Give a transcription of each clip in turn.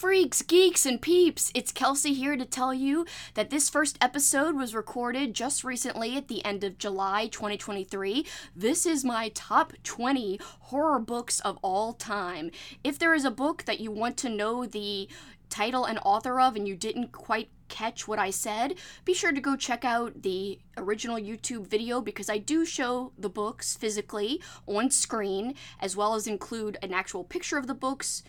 freaks, geeks, and peeps! It's Kelsi here to tell you that this first episode was recorded just recently at the end of July 2023. This is my top 20 horror books of all time. If there is a book that you want to know the title and author of and you didn't quite catch what I said, be sure to go check out the original YouTube video because I do show the books physically on screen, as well as include an actual picture of the books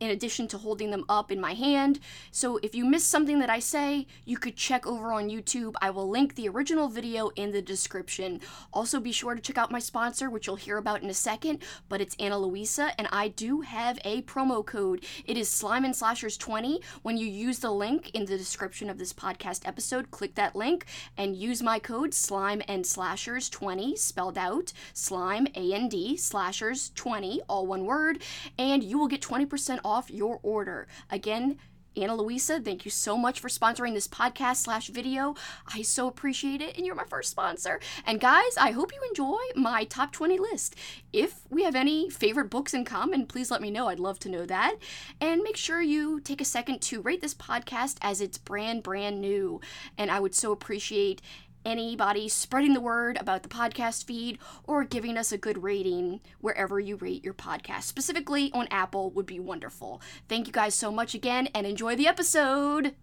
in addition to holding them up in my hand. So if you miss something that I say, you could check over on YouTube. I will link the original video in the description. Also, be sure to check out my sponsor, which you'll hear about in a second, but it's Ana Luisa, and I do have a promo code. It is Slime and Slashers 20. When you use the link in the description of this podcast episode, click that link and use my code Slime and Slashers 20, spelled out Slime A N D Slashers 20, all one word, and you will get 20% off off your order. Again, Ana Luisa, thank you so much for sponsoring this podcast slash video. I so appreciate it, and you're my first sponsor. And guys, I hope you enjoy my top 20 list. If we have any favorite books in common, please let me know. I'd love to know that. And make sure you take a second to rate this podcast as it's brand, brand new. And I would so appreciate anybody spreading the word about the podcast feed or giving us a good rating wherever you rate your podcast. Specifically on Apple would be wonderful. Thank you guys so much again and enjoy the episode.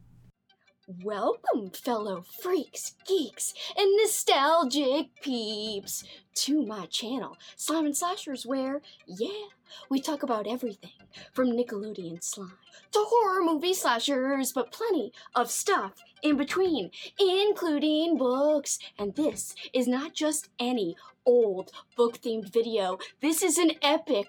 Welcome, fellow freaks, geeks, and nostalgic peeps, to my channel, Slime and Slashers, where, yeah, we talk about everything from Nickelodeon slime to horror movie slashers, but plenty of stuff in between, including books. And this is not just any old book themed video, this is an epic,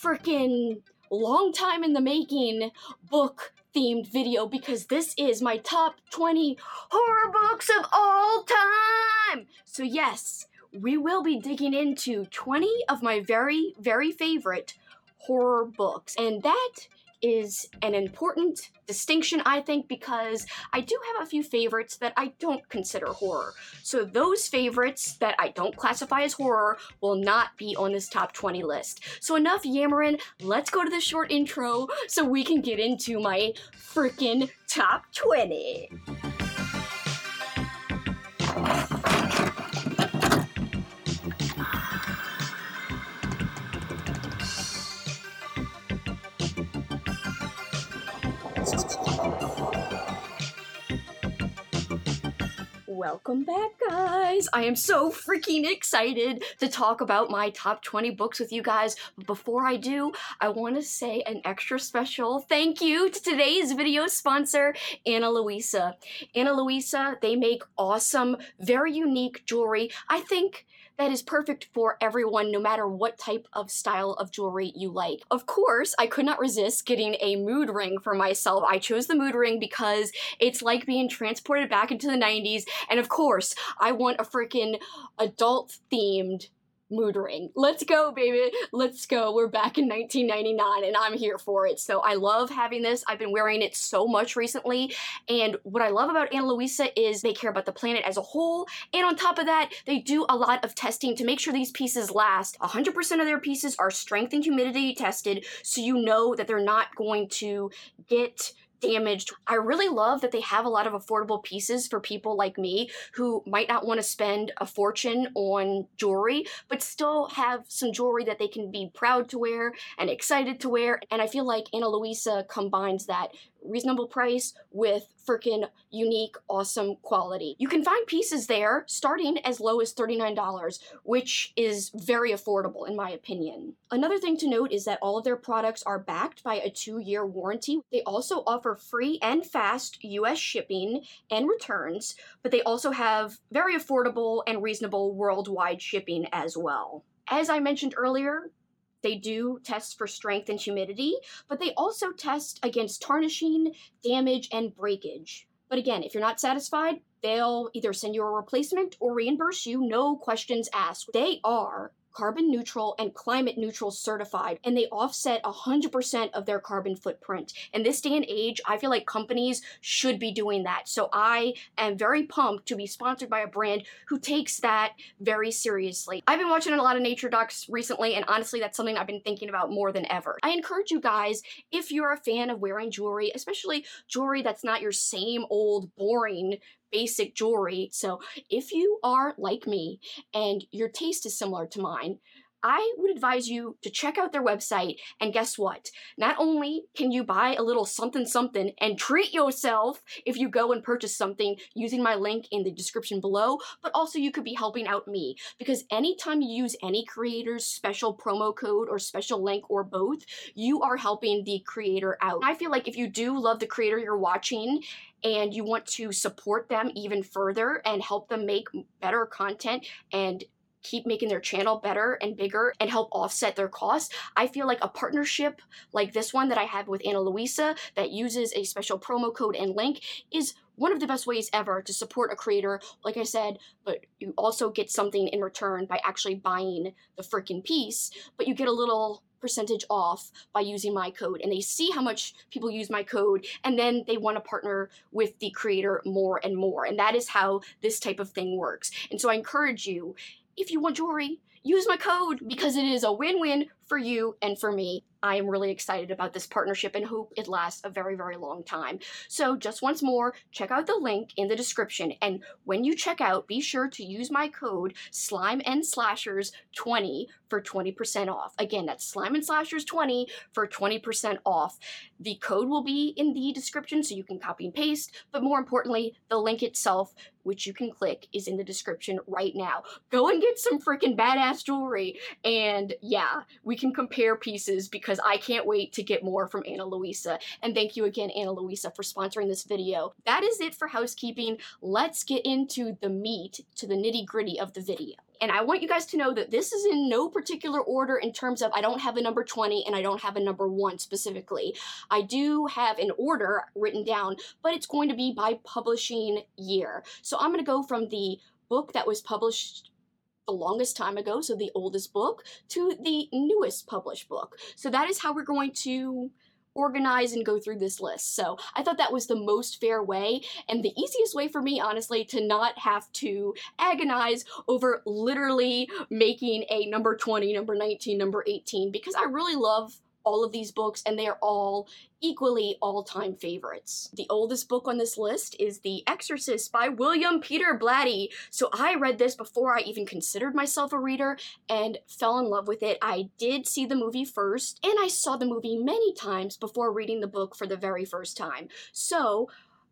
freaking long time in the making book themed video because this is my top 20 horror books of all time. So, yes, we will be digging into 20 of my very, very favorite horror books. And that is an important distinction, I think, because I do have a few favorites that I don't consider horror. So those favorites that I don't classify as horror will not be on this top 20 list. So enough yammering, let's go to the short intro so we can get into my freaking top 20. Welcome back, guys! I am so freaking excited to talk about my top 20 books with you guys. But before I do, I want to say an extra special thank you to today's video sponsor, Ana Luisa. Ana Luisa, they make awesome, very unique jewelry. I think that is perfect for everyone, no matter what type of style of jewelry you like. Of course, I could not resist getting a mood ring for myself. I chose the mood ring because it's like being transported back into the 90s, and of course, I want a freaking adult themed mood ring. Let's go, baby. Let's go. We're back in 1999 and I'm here for it. So I love having this. I've been wearing it so much recently. And what I love about Ana Luisa is they care about the planet as a whole. And on top of that, they do a lot of testing to make sure these pieces last. 100% of their pieces are strength and humidity tested. So you know that they're not going to get damaged. I really love that they have a lot of affordable pieces for people like me who might not want to spend a fortune on jewelry, but still have some jewelry that they can be proud to wear and excited to wear. And I feel like Ana Luisa combines that reasonable price with freaking unique, awesome quality. You can find pieces there starting as low as $39, which is very affordable in my opinion. Another thing to note is that all of their products are backed by a two year warranty. They also offer free and fast US shipping and returns, but they also have very affordable and reasonable worldwide shipping as well. As I mentioned earlier, they do test for strength and humidity, but they also test against tarnishing, damage, and breakage. But again, if you're not satisfied, they'll either send you a replacement or reimburse you, no questions asked. They are carbon neutral and climate neutral certified, and they offset 100% of their carbon footprint. In this day and age, I feel like companies should be doing that. So I am very pumped to be sponsored by a brand who takes that very seriously. I've been watching a lot of nature docs recently, and honestly, that's something I've been thinking about more than ever. I encourage you guys, if you're a fan of wearing jewelry, especially jewelry that's not your same old boring basic jewelry. So if you are like me and your taste is similar to mine, I would advise you to check out their website. And guess what? Not only can you buy a little something something and treat yourself if you go and purchase something using my link in the description below, but also you could be helping out me. Because anytime you use any creator's special promo code or special link or both, you are helping the creator out. I feel like if you do love the creator you're watching and you want to support them even further and help them make better content and keep making their channel better and bigger and help offset their costs. I feel like a partnership like this one that I have with Ana Luisa that uses a special promo code and link is one of the best ways ever to support a creator, like I said, but you also get something in return by actually buying the freaking piece, but you get a little percentage off by using my code. And they see how much people use my code and then they want to partner with the creator more and more. And that is how this type of thing works. And so i encourage you if you want jewelry use my code because it is a win-win for you and for me. I am really excited about this partnership and hope it lasts a very, very long time. So, just once more, check out the link in the description. And when you check out, be sure to use my code Slime and Slashers 20 for 20% off. Again, that's Slime and Slashers 20 for 20% off. The code will be in the description so you can copy and paste, but more importantly, the link itself, which you can click, is in the description right now. Go and get some freaking badass jewelry. And yeah, we can compare pieces because I can't wait to get more from Ana Luisa. And thank you again, Ana Luisa, for sponsoring this video. That is it for housekeeping. Let's get into the meat, to the nitty gritty of the video. And I want you guys to know that this is in no particular order in terms of I don't have a number 20 and I don't have a number 1 specifically. I do have an order written down, but it's going to be by publishing year. So I'm going to go from the book that was published the longest time ago, so the oldest book, to the newest published book. So that is how we're going to organize and go through this list. So I thought that was the most fair way and the easiest way for me, honestly, to not have to agonize over literally making a number 20, number 19, number 18, because I really love all of these books, and they are all equally all time favorites. The oldest book on this list is The Exorcist by William Peter Blatty. So I read this before I even considered myself a reader and fell in love with it. I did see the movie first, and I saw the movie many times before reading the book for the very first time. So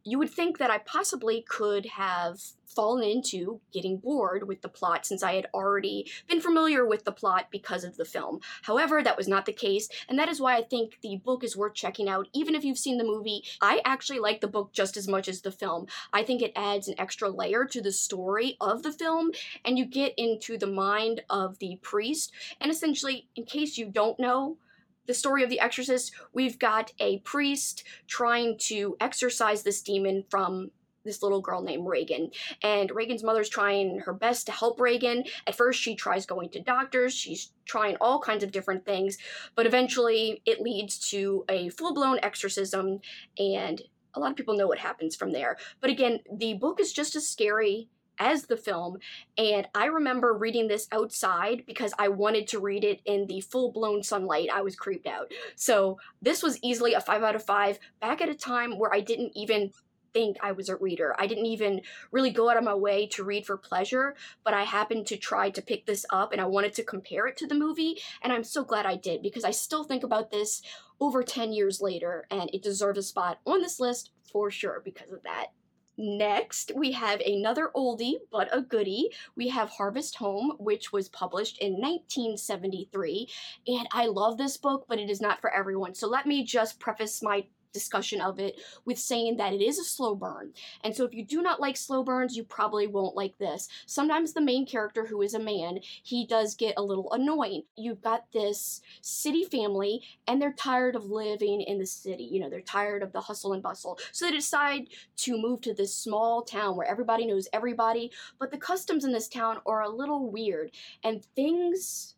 you would think that I possibly could have fallen into getting bored with the plot since I had already been familiar with the plot because of the film. However, that was not the case, and that is why I think the book is worth checking out, even if you've seen the movie. I actually like the book just as much as the film. I think it adds an extra layer to the story of the film, and you get into the mind of the priest. And essentially, in case you don't know, the story of The Exorcist, we've got a priest trying to exorcise this demon from this little girl named Regan. And Regan's mother's trying her best to help Regan. At first, she tries going to doctors, she's trying all kinds of different things, but eventually it leads to a full blown exorcism, and a lot of people know what happens from there. But again, the book is just as scary as the film. And I remember reading this outside because I wanted to read it in the full blown sunlight. I was creeped out. So this was easily a five out of five back at a time where I didn't even think I was a reader. I didn't even really go out of my way to read for pleasure, but I happened to try to pick this up and I wanted to compare it to the movie. And I'm so glad I did because I still think about this over 10 years later and it deserves a spot on this list for sure because of that. Next, we have another oldie, but a goodie. We have Harvest Home, which was published in 1973. And I love this book, but it is not for everyone. So let me just preface my discussion of it with saying that it is a slow burn. And so if you do not like slow burns, you probably won't like this. Sometimes the main character, who is a man, he does get a little annoying. You've got this city family, and they're tired of living in the city. You know, they're tired of the hustle and bustle. So they decide to move to this small town where everybody knows everybody, but the customs in this town are a little weird, and things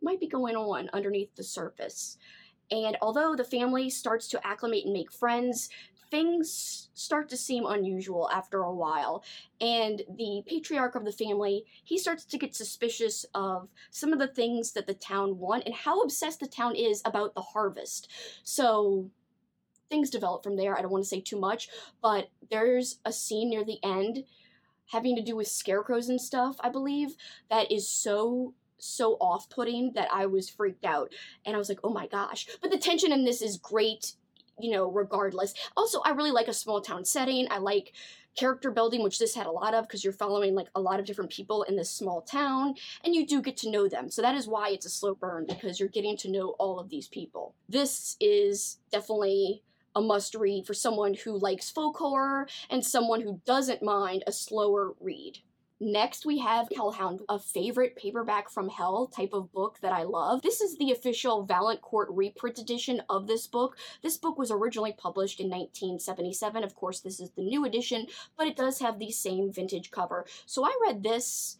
might be going on underneath the surface. And although the family starts to acclimate and make friends, things start to seem unusual after a while. And the patriarch of the family, he starts to get suspicious of some of the things that the town want and how obsessed the town is about the harvest. So things develop from there. I don't want to say too much, but there's a scene near the end having to do with scarecrows and stuff, I believe, that is so so off-putting that I was freaked out and I was like, "Oh my gosh." But the tension in this is great you know, regardless. Also, I really like a small town setting. I like character building, which this had a lot of because you're following like a lot of different people in this small town and you do get to know them. So that is why it's a slow burn because you're getting to know all of these people. This is definitely a must read for someone who likes folk horror and someone who doesn't mind a slower read. Next, we have Hellhound, a favorite paperback from hell type of book that I love. This is the official Valancourt reprint edition of this book. This book was originally published in 1977. Of course, this is the new edition, but it does have the same vintage cover. So I read this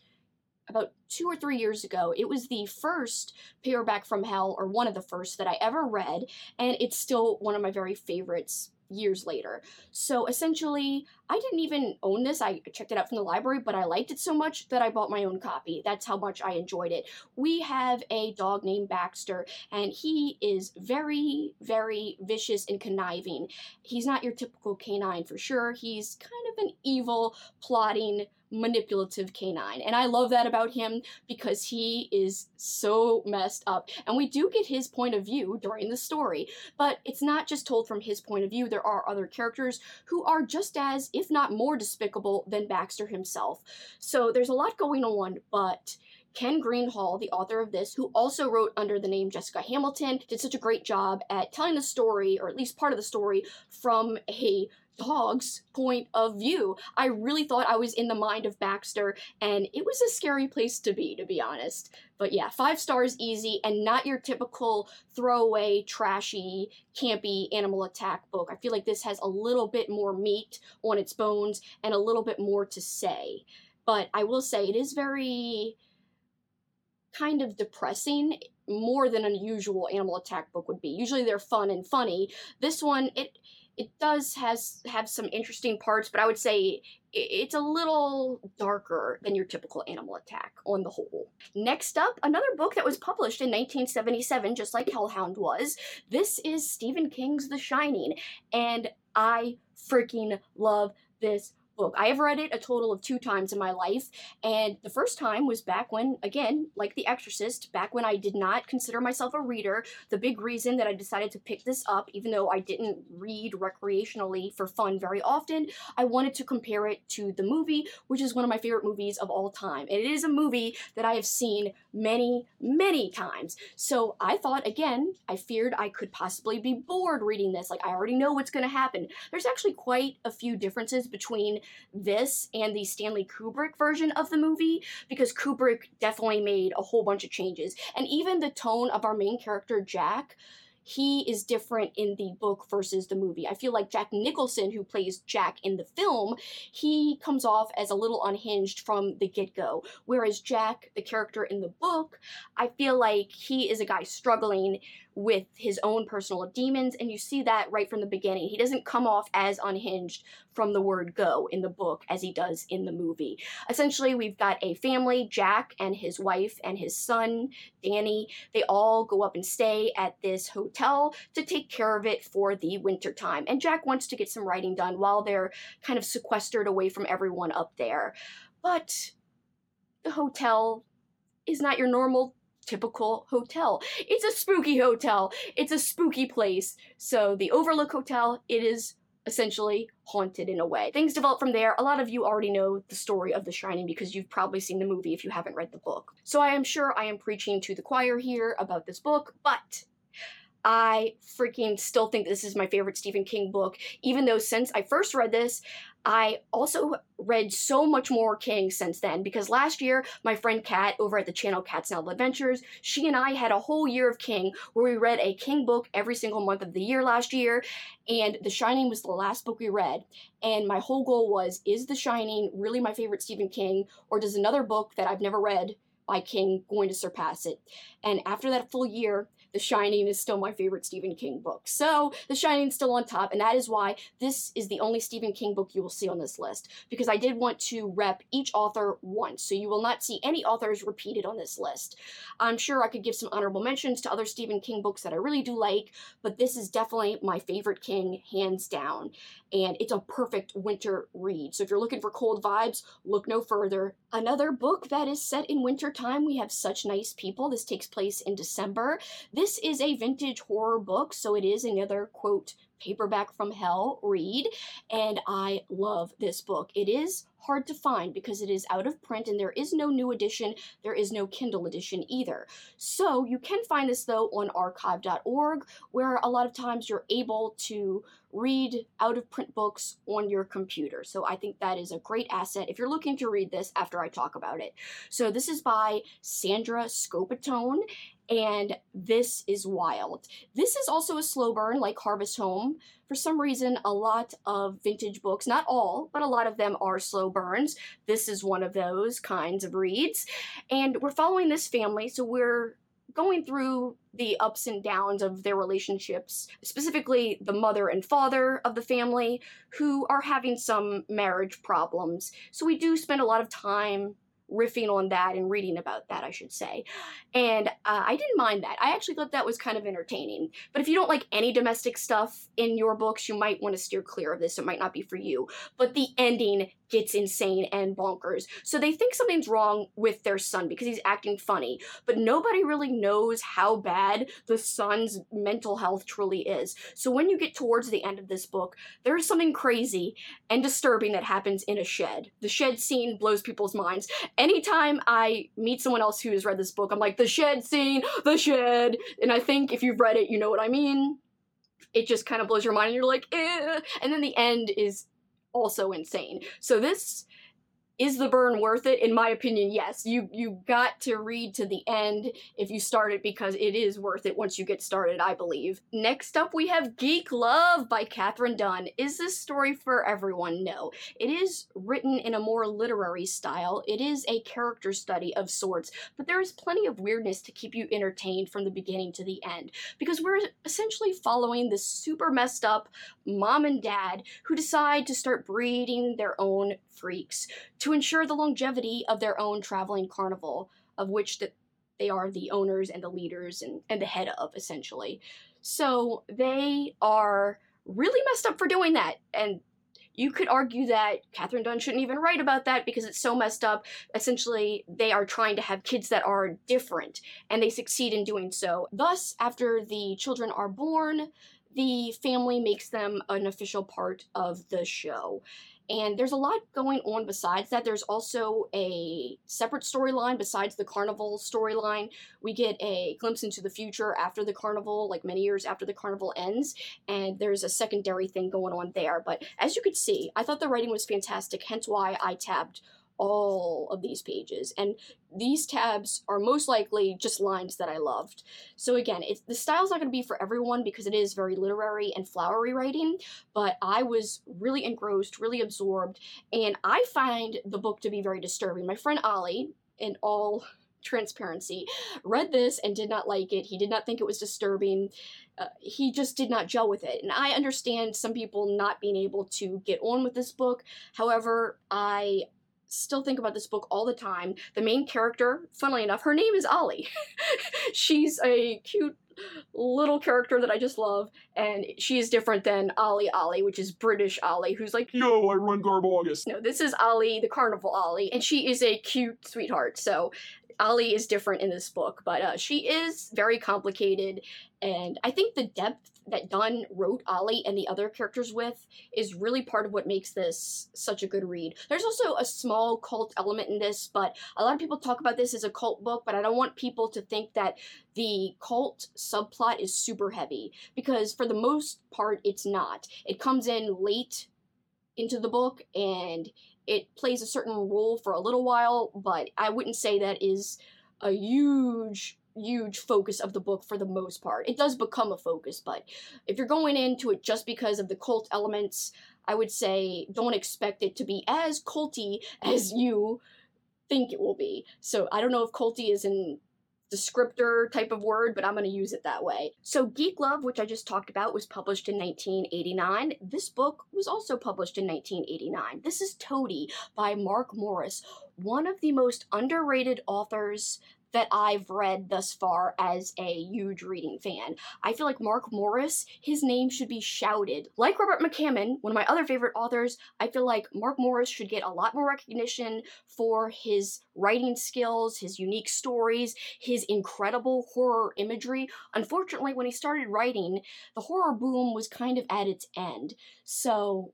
about two or three years ago. It was the first paperback from hell, or one of the first that I ever read, and it's still one of my very favorites years later. So essentially, I didn't even own this. I checked it out from the library, but I liked it so much that I bought my own copy. That's how much I enjoyed it. We have a dog named Baxter, and he is very, very vicious and conniving. He's not your typical canine for sure. He's kind of an evil, plotting, manipulative canine. And I love that about him because he is so messed up. And we do get his point of view during the story, but it's not just told from his point of view. There are other characters who are just as, if not more despicable than Baxter himself. So there's a lot going on, but Ken Greenhall, the author of this, who also wrote under the name Jessica Hamilton, did such a great job at telling the story, or at least part of the story, from a dog's point of view. I really thought I was in the mind of Baxter, and it was a scary place to be, to be honest. But yeah, five stars easy, and not your typical throwaway, trashy, campy animal attack book. I feel like this has a little bit more meat on its bones and a little bit more to say. But I will say it is very kind of depressing more than a usual animal attack book would be. Usually they're fun and funny. This one, it it does has have some interesting parts, but I would say it's a little darker than your typical animal attack on the whole. Next up, another book that was published in 1977, just like Hellhound was. This is Stephen King's The Shining, and I freaking love this book. I have read it a total of two times in my life, and the first time was back when, again, like The Exorcist, back when I did not consider myself a reader. The big reason that I decided to pick this up, even though I didn't read recreationally for fun very often, I wanted to compare it to the movie, which is one of my favorite movies of all time. And it is a movie that I have seen many, many times. So I thought, again, I feared I could possibly be bored reading this. Like, I already know what's going to happen. There's actually quite a few differences between this and the Stanley Kubrick version of the movie because Kubrick definitely made a whole bunch of changes. And even the tone of our main character, Jack, he is different in the book versus the movie. I feel like Jack Nicholson, who plays Jack in the film, he comes off as a little unhinged from the get go. Whereas Jack, the character in the book, I feel like he is a guy struggling with his own personal demons, and you see that right from the beginning. He doesn't come off as unhinged from the word go in the book as he does in the movie. Essentially, we've got a family Jack and his wife and his son, Danny. They all go up and stay at this hotel to take care of it for the winter time. And Jack wants to get some writing done while they're kind of sequestered away from everyone up there. But the hotel is not your normal typical hotel. It's a spooky hotel. It's a spooky place. So the Overlook Hotel, it is essentially haunted in a way. Things develop from there. A lot of you already know the story of The Shining because you've probably seen the movie if you haven't read the book. So I am sure I am preaching to the choir here about this book, but I freaking still think this is my favorite Stephen King book, even though since I first read this, I also read so much more King since then because last year, my friend Kat over at the channel Cat's Novel Adventures, she and I had a whole year of King where we read a King book every single month of the year last year, and The Shining was the last book we read. And my whole goal was is The Shining really my favorite Stephen King, or does another book that I've never read by King going to surpass it. And after that full year, The Shining is still my favorite Stephen King book. So The Shining is still on top, and that is why this is the only Stephen King book you will see on this list, because I did want to rep each author once, so you will not see any authors repeated on this list. I'm sure I could give some honorable mentions to other Stephen King books that I really do like, but this is definitely my favorite King, hands down. And it's a perfect winter read. So if you're looking for cold vibes, look no further. Another book that is set in winter time, we have Such Nice People. This takes place in December. This is a vintage horror book, so it is another quote paperback from hell read and i love this book it is hard to find because it is out of print and there is no new edition there is no kindle edition either so you can find this though on archive.org where a lot of times you're able to read out of print books on your computer. So I think that is a great asset if you're looking to read this after I talk about it. So this is by Sandra Scoppettone and this is wild. This is also a slow burn like Harvest Home. For some reason, a lot of vintage books, not all, but a lot of them are slow burns. This is one of those kinds of reads. And we're following this family, so we're going through the ups and downs of their relationships, specifically the mother and father of the family, who are having some marriage problems. So we do spend a lot of time riffing on that and reading about that, I should say. And uh, I didn't mind that. I actually thought that was kind of entertaining. But if you don't like any domestic stuff in your books, you might want to steer clear of this. It might not be for you. But the ending gets insane and bonkers. So they think something's wrong with their son because he's acting funny, but nobody really knows how bad the son's mental health truly is. So when you get towards the end of this book, there's something crazy and disturbing that happens in a shed. The shed scene blows people's minds. Anytime I meet someone else who has read this book, I'm like, the shed scene, the shed. And I think if you've read it, you know what I mean it just kind of blows your mind and you're like eh. and then the end is also insane. So this is the burn worth it? In my opinion, yes. You you got to read to the end if you start it because it is worth it once you get started, I believe. Next up, we have Geek Love by Katherine Dunn. Is this story for everyone? No. It is written in a more literary style. It is a character study of sorts, but there is plenty of weirdness to keep you entertained from the beginning to the end because we're essentially following this super messed up mom and dad who decide to start breeding their own freaks to ensure the longevity of their own traveling carnival, of which the, they are the owners and the leaders and, and the head of, essentially. So they are really messed up for doing that. And you could argue that Katherine Dunn shouldn't even write about that because it's so messed up. Essentially, they are trying to have kids that are different, and they succeed in doing so. Thus, after the children are born, the family makes them an official part of the show. And there's a lot going on besides that. There's also a separate storyline besides the carnival storyline. We get a glimpse into the future after the carnival, like many years after the carnival ends, and there's a secondary thing going on there. But as you could see, I thought the writing was fantastic, hence why I tabbed all of these pages. And these tabs are most likely just lines that I loved. So again, it's the style's not going to be for everyone because it is very literary and flowery writing, but I was really engrossed, really absorbed, and I find the book to be very disturbing. My friend Ollie, in all transparency, read this and did not like it. He did not think it was disturbing. Uh, he just did not gel with it. And I understand some people not being able to get on with this book. However, I still think about this book all the time. The main character, funnily enough, her name is Ollie. She's a cute little character that I just love, and she is different than Ollie Ollie, which is British Ollie, who's like, Yo, I run Garb August. No, this is Ollie, the carnival Ollie, and she is a cute sweetheart. So Ollie is different in this book, but uh, she is very complicated, and I think the depth that Dunn wrote Ollie and the other characters with is really part of what makes this such a good read. There's also a small cult element in this, but a lot of people talk about this as a cult book, but I don't want people to think that the cult subplot is super heavy, because for the most part, it's not. It comes in late into the book and it plays a certain role for a little while, but I wouldn't say that is a huge huge focus of the book for the most part. It does become a focus, but if you're going into it just because of the cult elements, I would say don't expect it to be as culty as you think it will be. So I don't know if culty is in descriptor type of word, but I'm going to use it that way. So, Geek Love, which I just talked about, was published in 1989. This book was also published in 1989. This is Toady by Mark Morris, one of the most underrated authors that I've read thus far as a huge reading fan. I feel like Mark Morris, his name should be shouted. Like Robert McCammon, one of my other favorite authors, I feel like Mark Morris should get a lot more recognition for his writing skills, his unique stories, his incredible horror imagery. Unfortunately, when he started writing, the horror boom was kind of at its end. So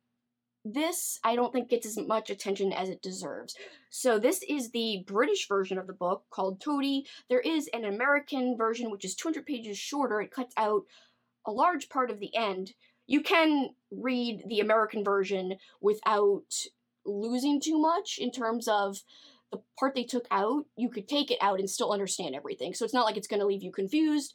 this I don't think gets as much attention as it deserves. So this is the British version of the book called Toady. There is an American version which is 200 pages shorter. It cuts out a large part of the end. You can read the American version without losing too much in terms of the part they took out, you could take it out and still understand everything. So it's not like it's going to leave you confused,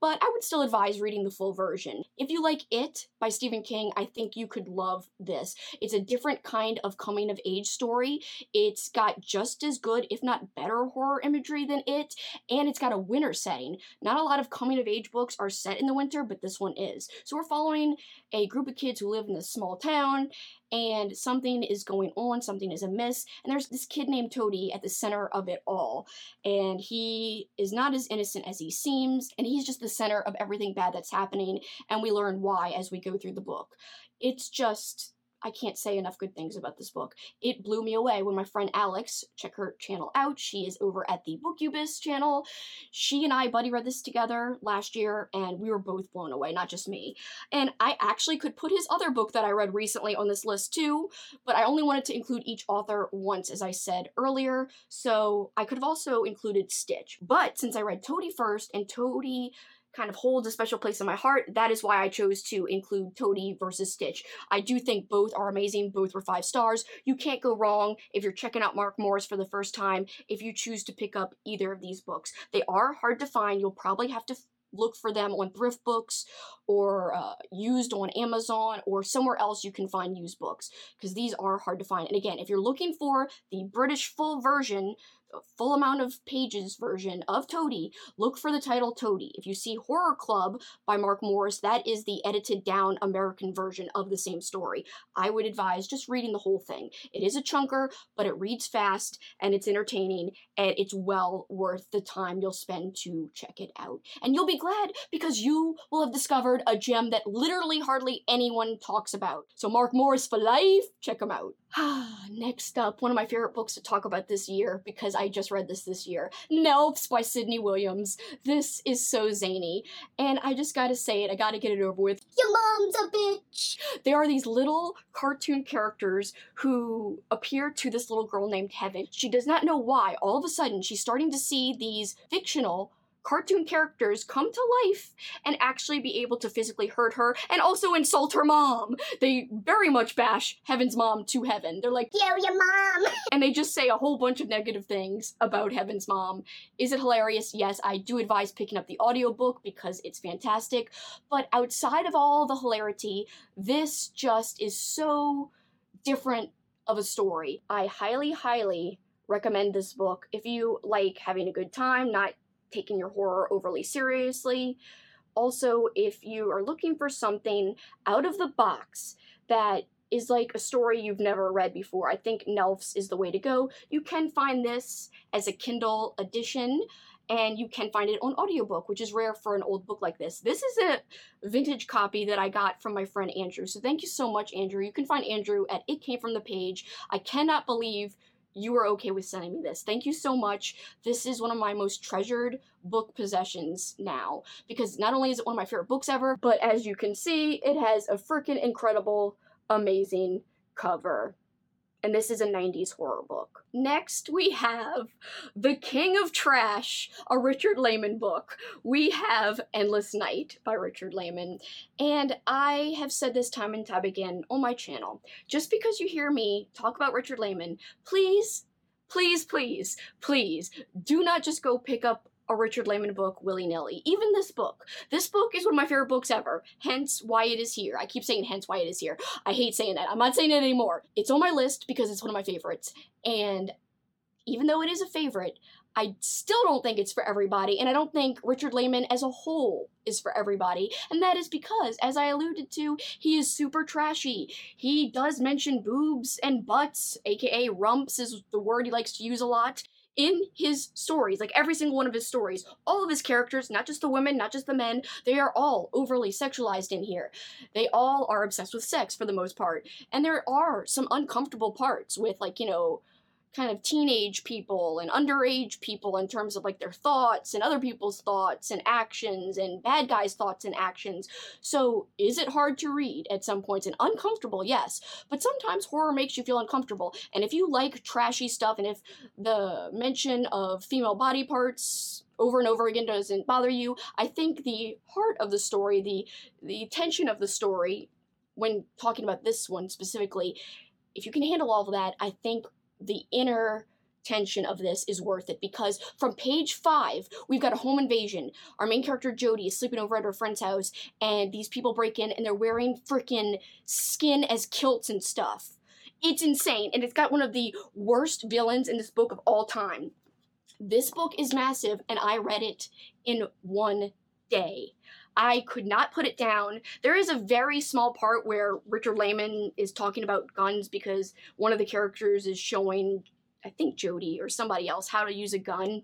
but I would still advise reading the full version. If you like It by Stephen King, I think you could love this. It's a different kind of coming of age story. It's got just as good, if not better, horror imagery than It, and it's got a winter setting. Not a lot of coming of age books are set in the winter, but this one is. So we're following a group of kids who live in a small town, and something is going on, something is amiss, and there's this kid named Toady at the center of it all. And he is not as innocent as he seems, and he's just the center of everything bad that's happening, and we learn why as we go through the book. It's just I can't say enough good things about this book. It blew me away when my friend Alex, check her channel out, she is over at the Bookubus channel. She and I buddy read this together last year and we were both blown away, not just me. And I actually could put his other book that I read recently on this list too, but I only wanted to include each author once, as I said earlier, so I could have also included Stitch. But since I read Toady first, and Toady kind of holds a special place in my heart. That is why I chose to include Toady versus Stitch. I do think both are amazing. Both were five stars. You can't go wrong if you're checking out Mark Morris for the first time if you choose to pick up either of these books. They are hard to find. You'll probably have to look for them on thrift books or uh, used on Amazon or somewhere else you can find used books because these are hard to find. And again, if you're looking for the British full version, full amount of pages version of Toady, look for the title Toady. If you see Horror Club by Mark Morris, that is the edited down American version of the same story. I would advise just reading the whole thing. It is a chunker, but it reads fast and it's entertaining and it's well worth the time you'll spend to check it out. And you'll be glad because you will have discovered a gem that literally hardly anyone talks about. So Mark Morris for life, check him out. Next up, one of my favorite books to talk about this year because I just read this this year Gnelfs by Sidney Williams. This is so zany, and I just gotta say it, I gotta get it over with. Your mom's a bitch! There are these little cartoon characters who appear to this little girl named Heaven. She does not know why. All of a sudden, she's starting to see these fictional cartoon characters come to life and actually be able to physically hurt her and also insult her mom. They very much bash Heaven's mom to Heaven. They're like, Yo, your mom! and they just say a whole bunch of negative things about Heaven's mom. Is it hilarious? Yes, I do advise picking up the audiobook because it's fantastic. But outside of all the hilarity, this just is so different of a story. I highly, highly recommend this book if you like having a good time, not taking your horror overly seriously. Also, if you are looking for something out of the box that is like a story you've never read before, I think Gnelfs is the way to go. You can find this as a Kindle edition and you can find it on audiobook, which is rare for an old book like this. This is a vintage copy that I got from my friend Andrew. So thank you so much, Andrew. You can find Andrew at It Came From the Page. I cannot believe you were okay with sending me this. Thank you so much. This is one of my most treasured book possessions now because not only is it one of my favorite books ever, but as you can see, it has a freaking incredible, amazing cover and this is a 90s horror book. Next, we have The King of Trash, a Richard Laymon book. We have Endless Night by Richard Laymon, and I have said this time and time again on my channel. Just because you hear me talk about Richard Laymon, please please, please, please do not just go pick up a Richard Laymon book willy nilly. Even this book. This book is one of my favorite books ever. Hence why it is here. I keep saying hence why it is here. I hate saying that. I'm not saying it anymore. It's on my list because it's one of my favorites. And even though it is a favorite, I still don't think it's for everybody, and I don't think Richard Laymon as a whole is for everybody. And that is because, as I alluded to, he is super trashy. He does mention boobs and butts, aka rumps is the word he likes to use a lot in his stories, like every single one of his stories, all of his characters, not just the women, not just the men, they are all overly sexualized in here. They all are obsessed with sex for the most part. And there are some uncomfortable parts with, like, you know, kind of teenage people and underage people in terms of like their thoughts and other people's thoughts and actions and bad guys' thoughts and actions. So, is it hard to read at some points and uncomfortable? Yes. But sometimes horror makes you feel uncomfortable. And if you like trashy stuff and if the mention of female body parts over and over again doesn't bother you, I think the heart of the story, the the tension of the story when talking about this one specifically, if you can handle all of that, I think the inner tension of this is worth it because from page five, we've got a home invasion. Our main character Jody is sleeping over at her friend's house, and these people break in and they're wearing freaking skin as kilts and stuff. It's insane, and it's got one of the worst villains in this book of all time. This book is massive, and I read it in one day. I could not put it down. There is a very small part where Richard Laymon is talking about guns because one of the characters is showing, I think Jody or somebody else, how to use a gun.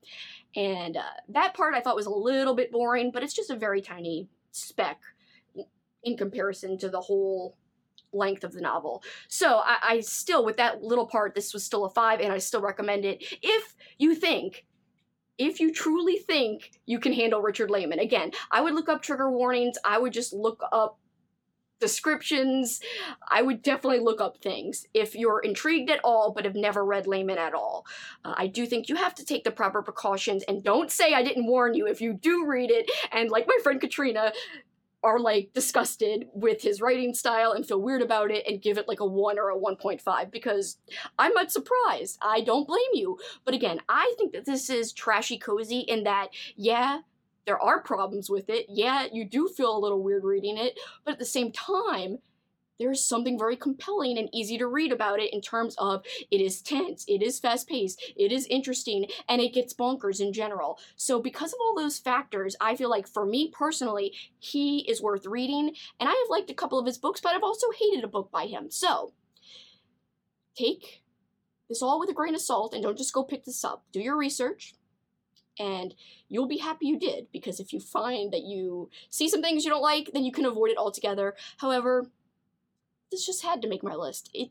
And uh, that part I thought was a little bit boring, but it's just a very tiny speck in comparison to the whole length of the novel. So I, I, still, with that little part, this was still a five, and I still recommend it. If you think if you truly think you can handle Richard Laymon. Again, I would look up trigger warnings, I would just look up descriptions. I would definitely look up things if you're intrigued at all but have never read Laymon at all. Uh, I do think you have to take the proper precautions and don't say I didn't warn you if you do read it and like my friend Katrina are like disgusted with his writing style and feel weird about it and give it like a 1 or a 1.5 because I'm not surprised. I don't blame you. But again, I think that this is trashy cozy in that, yeah, there are problems with it. Yeah, you do feel a little weird reading it, but at the same time, there's something very compelling and easy to read about it in terms of it is tense, it is fast paced, it is interesting, and it gets bonkers in general. So, because of all those factors, I feel like for me personally, he is worth reading. And I have liked a couple of his books, but I've also hated a book by him. So, take this all with a grain of salt and don't just go pick this up. Do your research and you'll be happy you did because if you find that you see some things you don't like, then you can avoid it altogether. However, this just had to make my list. It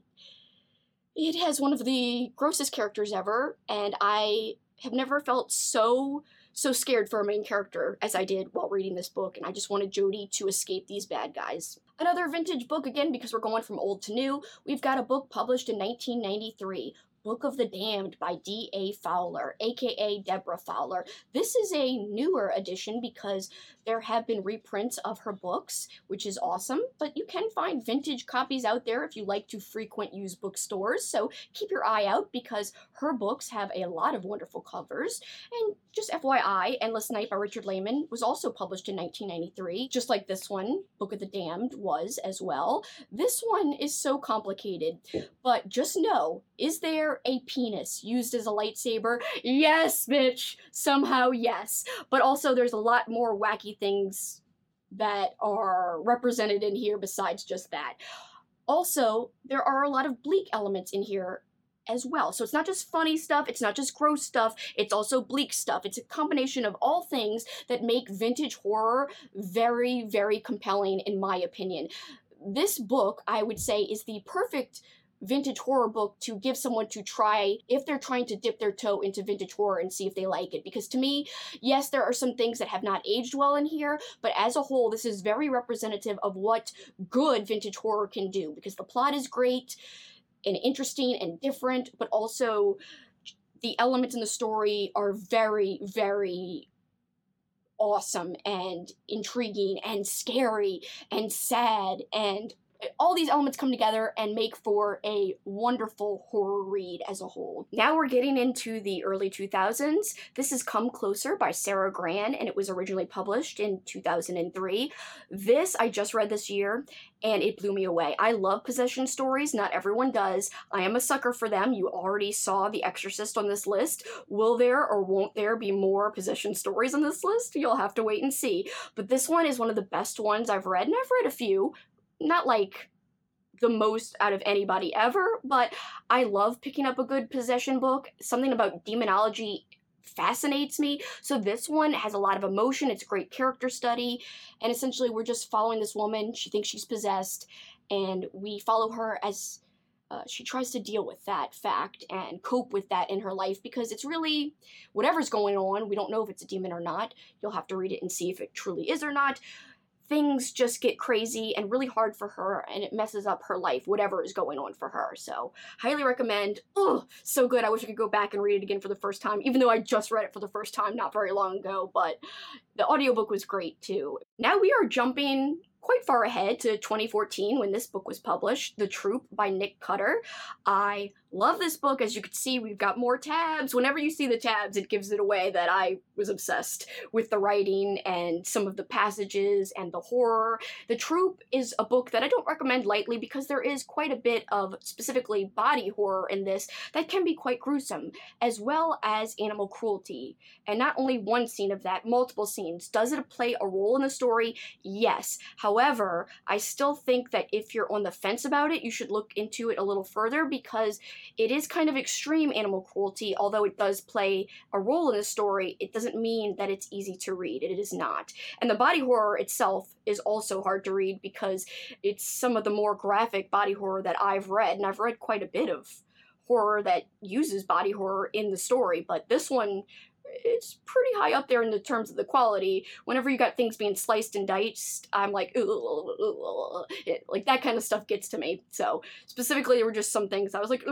it has one of the grossest characters ever, and I have never felt so so scared for a main character as I did while reading this book, and I just wanted Jody to escape these bad guys. Another vintage book again because we're going from old to new. We've got a book published in 1993, Book of the Damned by D.A. Fowler, aka Deborah Fowler. This is a newer edition because there have been reprints of her books, which is awesome, but you can find vintage copies out there if you like to frequent used bookstores, so keep your eye out because her books have a lot of wonderful covers. And just FYI, Endless Night by Richard Laymon was also published in 1993, just like this one, Book of the Damned, was as well. This one is so complicated, but just know is there a penis used as a lightsaber? Yes, bitch! Somehow, yes. But also, there's a lot more wacky things that are represented in here besides just that. Also, there are a lot of bleak elements in here as well. So it's not just funny stuff, it's not just gross stuff, it's also bleak stuff. It's a combination of all things that make vintage horror very, very compelling, in my opinion. This book, I would say, is the perfect vintage horror book to give someone to try if they're trying to dip their toe into vintage horror and see if they like it. Because to me, yes, there are some things that have not aged well in here, but as a whole, this is very representative of what good vintage horror can do because the plot is great and interesting and different, but also the elements in the story are very, very awesome and intriguing and scary and sad and all these elements come together and make for a wonderful horror read as a whole. Now we're getting into the early 2000s. This is Come Closer by Sara Gran, and it was originally published in 2003. This I just read this year, and it blew me away. I love possession stories, not everyone does. I am a sucker for them. You already saw The Exorcist on this list. Will there or won't there be more possession stories on this list? You'll have to wait and see. But this one is one of the best ones I've read, and I've read a few. Not like the most out of anybody ever, but I love picking up a good possession book. Something about demonology fascinates me. So this one has a lot of emotion. It's a great character study. And essentially, we're just following this woman. She thinks she's possessed, and we follow her as uh, she tries to deal with that fact and cope with that in her life because it's really whatever's going on. We don't know if it's a demon or not. You'll have to read it and see if it truly is or not things just get crazy and really hard for her and it messes up her life whatever is going on for her. So highly recommend. Oh so good. I wish i could go back and read it again for the first time even though i just read it for the first time not very long ago but the audiobook was great too. Now we are jumping quite far ahead to 2014 when this book was published, The Troop by Nick Cutter. I love this book. As you can see, we've got more tabs. Whenever you see the tabs, it gives it away that I was obsessed with the writing and some of the passages and the horror. The Troop is a book that I don't recommend lightly because there is quite a bit of specifically body horror in this that can be quite gruesome, as well as animal cruelty. And not only one scene of that, multiple scenes. Does it play a role in the story? Yes. However, I still think that if you're on the fence about it, you should look into it a little further because it is kind of extreme animal cruelty, although it does play a role in the story. It doesn't mean that it's easy to read. It is not. And the body horror itself is also hard to read because it's some of the more graphic body horror that I've read, and I've read quite a bit of horror that uses body horror in the story, but this one it's pretty high up there in the terms of the quality. Whenever you got things being sliced and diced, I'm like, it, like that kind of stuff gets to me. So specifically, there were just some things I was like,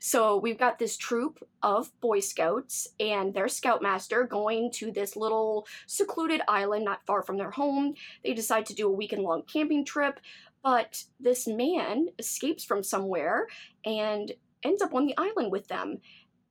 so we've got this troop of Boy Scouts and their scoutmaster going to this little secluded island not far from their home. They decide to do a weekend long camping trip, but this man escapes from somewhere and ends up on the island with them.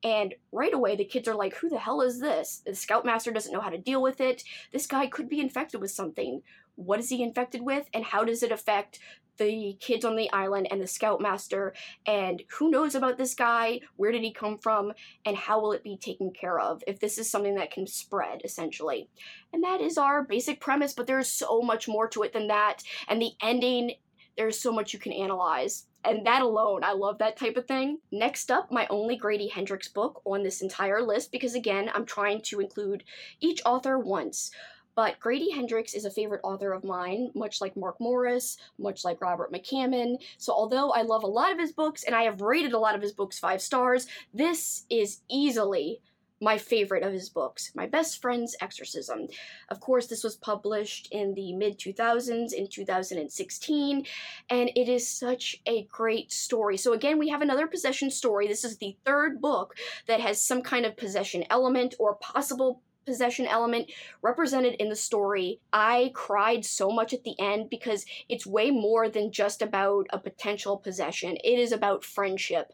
And right away, the kids are like, who the hell is this? The scoutmaster doesn't know how to deal with it. This guy could be infected with something. What is he infected with? And how does it affect the kids on the island and the scoutmaster? And who knows about this guy? Where did he come from? And how will it be taken care of if this is something that can spread, essentially? And that is our basic premise, but there's so much more to it than that. And the ending, there's so much you can analyze and that alone, I love that type of thing. Next up, my only Grady Hendrix book on this entire list, because again, I'm trying to include each author once. But Grady Hendrix is a favorite author of mine, much like Mark Morris, much like Robert McCammon. So, although I love a lot of his books and I have rated a lot of his books five stars, this is easily my favorite of his books, My Best Friend's Exorcism. Of course, this was published in the mid 2000s, in 2016, and it is such a great story. So, again, we have another possession story. This is the third book that has some kind of possession element or possible possession element represented in the story. I cried so much at the end because it's way more than just about a potential possession. It is about friendship.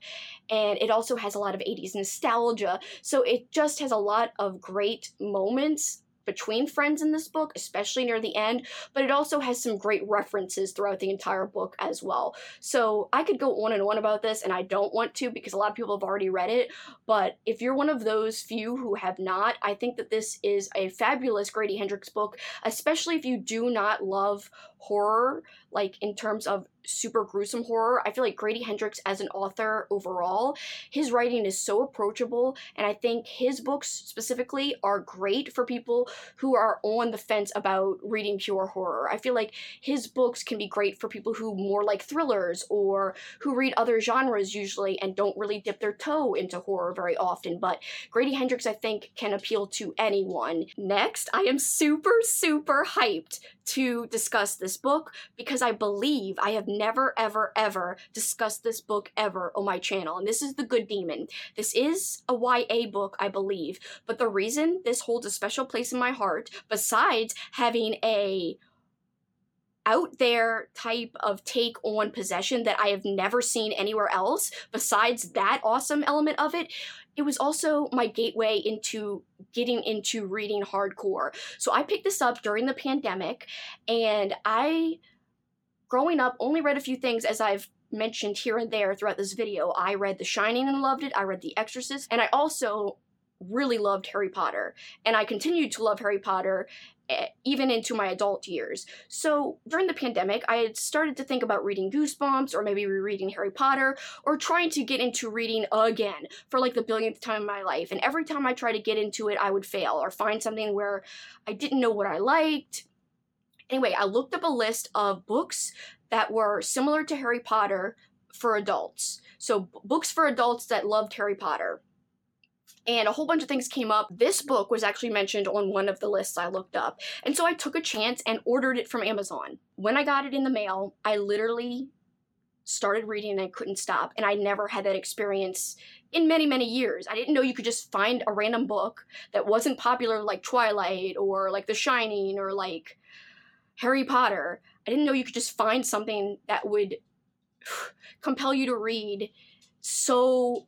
And it also has a lot of 80s nostalgia. So it just has a lot of great moments between friends in this book, especially near the end, but it also has some great references throughout the entire book as well. So I could go on and on about this, and I don't want to because a lot of people have already read it. But if you're one of those few who have not, I think that this is a fabulous Grady Hendrix book, especially if you do not love horror, like in terms of super gruesome horror. I feel like Grady Hendrix, as an author overall, his writing is so approachable, and I think his books specifically are great for people who are on the fence about reading pure horror. I feel like his books can be great for people who more like thrillers or who read other genres usually and don't really dip their toe into horror very often. But Grady Hendrix, I think, can appeal to anyone. Next, I am super, super hyped to discuss this book because I believe I have never, ever, ever discussed this book ever on my channel. And this is The Good Demon. This is a YA book, I believe. But the reason this holds a special place in my heart, besides having a out there type of take on possession that I have never seen anywhere else besides that awesome element of it. It was also my gateway into getting into reading hardcore. So I picked this up during the pandemic and I growing up only read a few things as I've mentioned here and there throughout this video. I read The Shining and loved it. I read The Exorcist and I also really loved Harry Potter. And I continued to love Harry Potter even into my adult years. So during the pandemic, I had started to think about reading Goosebumps or maybe rereading Harry Potter or trying to get into reading again for like the billionth time in my life. And every time I tried to get into it, I would fail or find something where I didn't know what I liked. Anyway, I looked up a list of books that were similar to Harry Potter for adults. So, books for adults that loved Harry Potter and a whole bunch of things came up. This book was actually mentioned on one of the lists I looked up. And so I took a chance and ordered it from Amazon. When I got it in the mail, I literally started reading and I couldn't stop. And I never had that experience in many, many years. I didn't know you could just find a random book that wasn't popular like Twilight or like The Shining or like Harry Potter. I didn't know you could just find something that would compel you to read so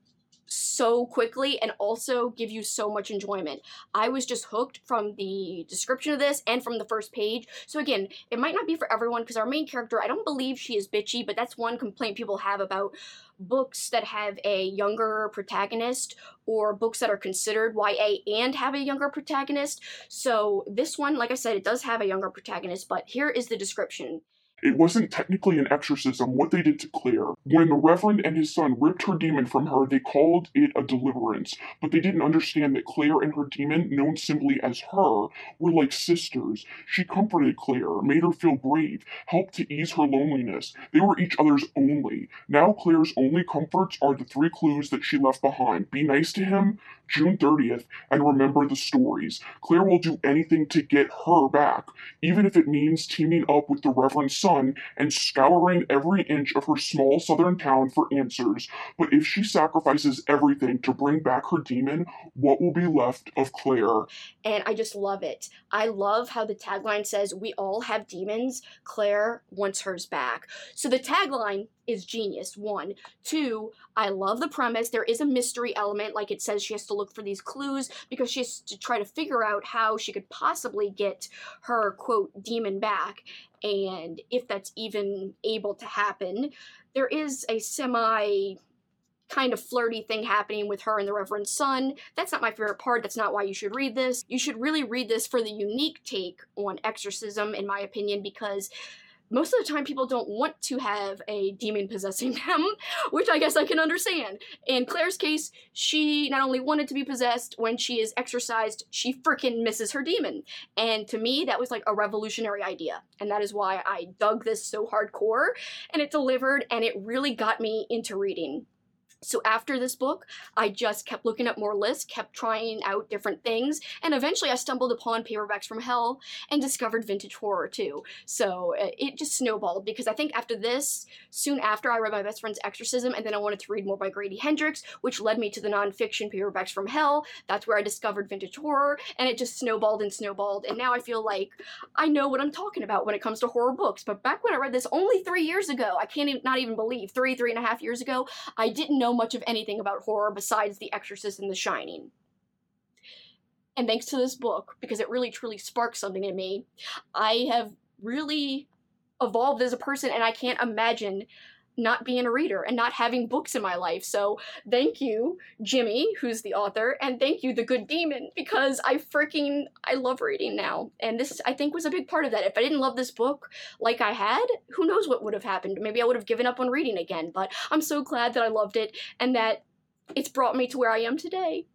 so quickly and also give you so much enjoyment. I was just hooked from the description of this and from the first page. So again, it might not be for everyone because our main character, I don't believe she is bitchy, but that's one complaint people have about books that have a younger protagonist or books that are considered YA and have a younger protagonist. So this one, like I said, it does have a younger protagonist, but here is the description. It wasn't technically an exorcism what they did to Claire. When the Reverend and his son ripped her demon from her, they called it a deliverance, but they didn't understand that Claire and her demon, known simply as her, were like sisters. She comforted Claire, made her feel brave, helped to ease her loneliness. They were each other's only. Now Claire's only comforts are the three clues that she left behind. Be nice to him, June 30th, and remember the stories. Claire will do anything to get her back, even if it means teaming up with the Reverend's son and scouring every inch of her small southern town for answers. But if she sacrifices everything to bring back her demon, what will be left of Claire? And I just love it. I love how the tagline says, We all have demons. Claire wants hers back. So the tagline is genius. One. Two, I love the premise. There is a mystery element, like it says she has to look for these clues because she has to try to figure out how she could possibly get her quote demon back and if that's even able to happen. There is a semi kind of flirty thing happening with her and the Reverend's son. That's not my favorite part. That's not why you should read this. You should really read this for the unique take on exorcism, in my opinion, because most of the time people don't want to have a demon possessing them, which I guess I can understand. In Claire's case, she not only wanted to be possessed, when she is exorcised, she freaking misses her demon. And to me, that was like a revolutionary idea. And that is why I dug this so hardcore, and it delivered, and it really got me into reading. So after this book, I just kept looking up more lists, kept trying out different things, and eventually I stumbled upon Paperbacks from Hell and discovered vintage horror too. So uh, it just snowballed because I think after this, soon after I read my best friend's Exorcism, and then I wanted to read more by Grady Hendrix, which led me to the nonfiction Paperbacks from Hell. That's where I discovered vintage horror, and it just snowballed and snowballed, and now I feel like I know what I'm talking about when it comes to horror books. But back when I read this only three years ago, I can't even, not even believe, three, three and a half years ago, I didn't know much of anything about horror besides The Exorcist and The Shining. And thanks to this book, because it really truly sparked something in me, I have really evolved as a person and I can't imagine not being a reader and not having books in my life. So thank you, Jimmy, who's the author, and thank you, The Good Demon, because I freaking I love reading now. And this I think was a big part of that. If I didn't love this book like I had, who knows what would have happened? Maybe I would have given up on reading again. But I'm so glad that I loved it and that it's brought me to where I am today.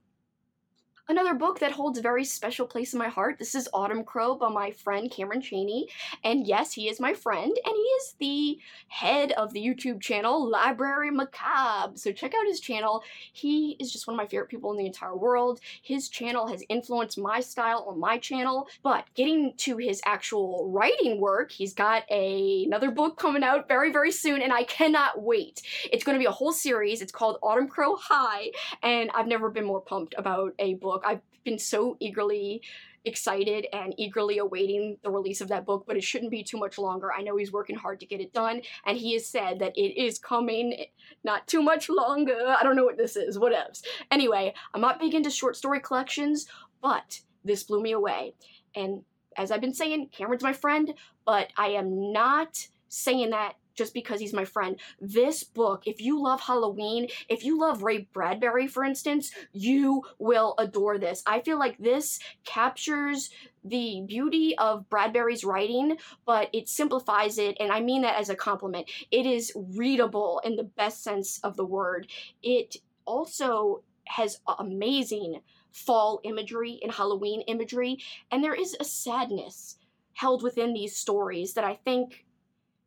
Another book that holds a very special place in my heart. This is Autumn Crow by my friend Cameron Chaney. And yes, he is my friend, and he is the head of the YouTube channel Library Macabre. So check out his channel. He is just one of my favorite people in the entire world. His channel has influenced my style on my channel. But getting to his actual writing work, he's got a, another book coming out very, very soon, and I cannot wait. It's going to be a whole series. It's called Autumn Crow High, and I've never been more pumped about a book book. I've been so eagerly excited and eagerly awaiting the release of that book, but it shouldn't be too much longer. I know he's working hard to get it done, and he has said that it is coming not too much longer. I don't know what this is, whatevs. Anyway, I'm not big into short story collections, but this blew me away. And as I've been saying, Cameron's my friend, but I am not saying that just because he's my friend. This book, if you love Halloween, if you love Ray Bradbury, for instance, you will adore this. I feel like this captures the beauty of Bradbury's writing, but it simplifies it, and I mean that as a compliment. It is readable in the best sense of the word. It also has amazing fall imagery and Halloween imagery, and there is a sadness held within these stories that I think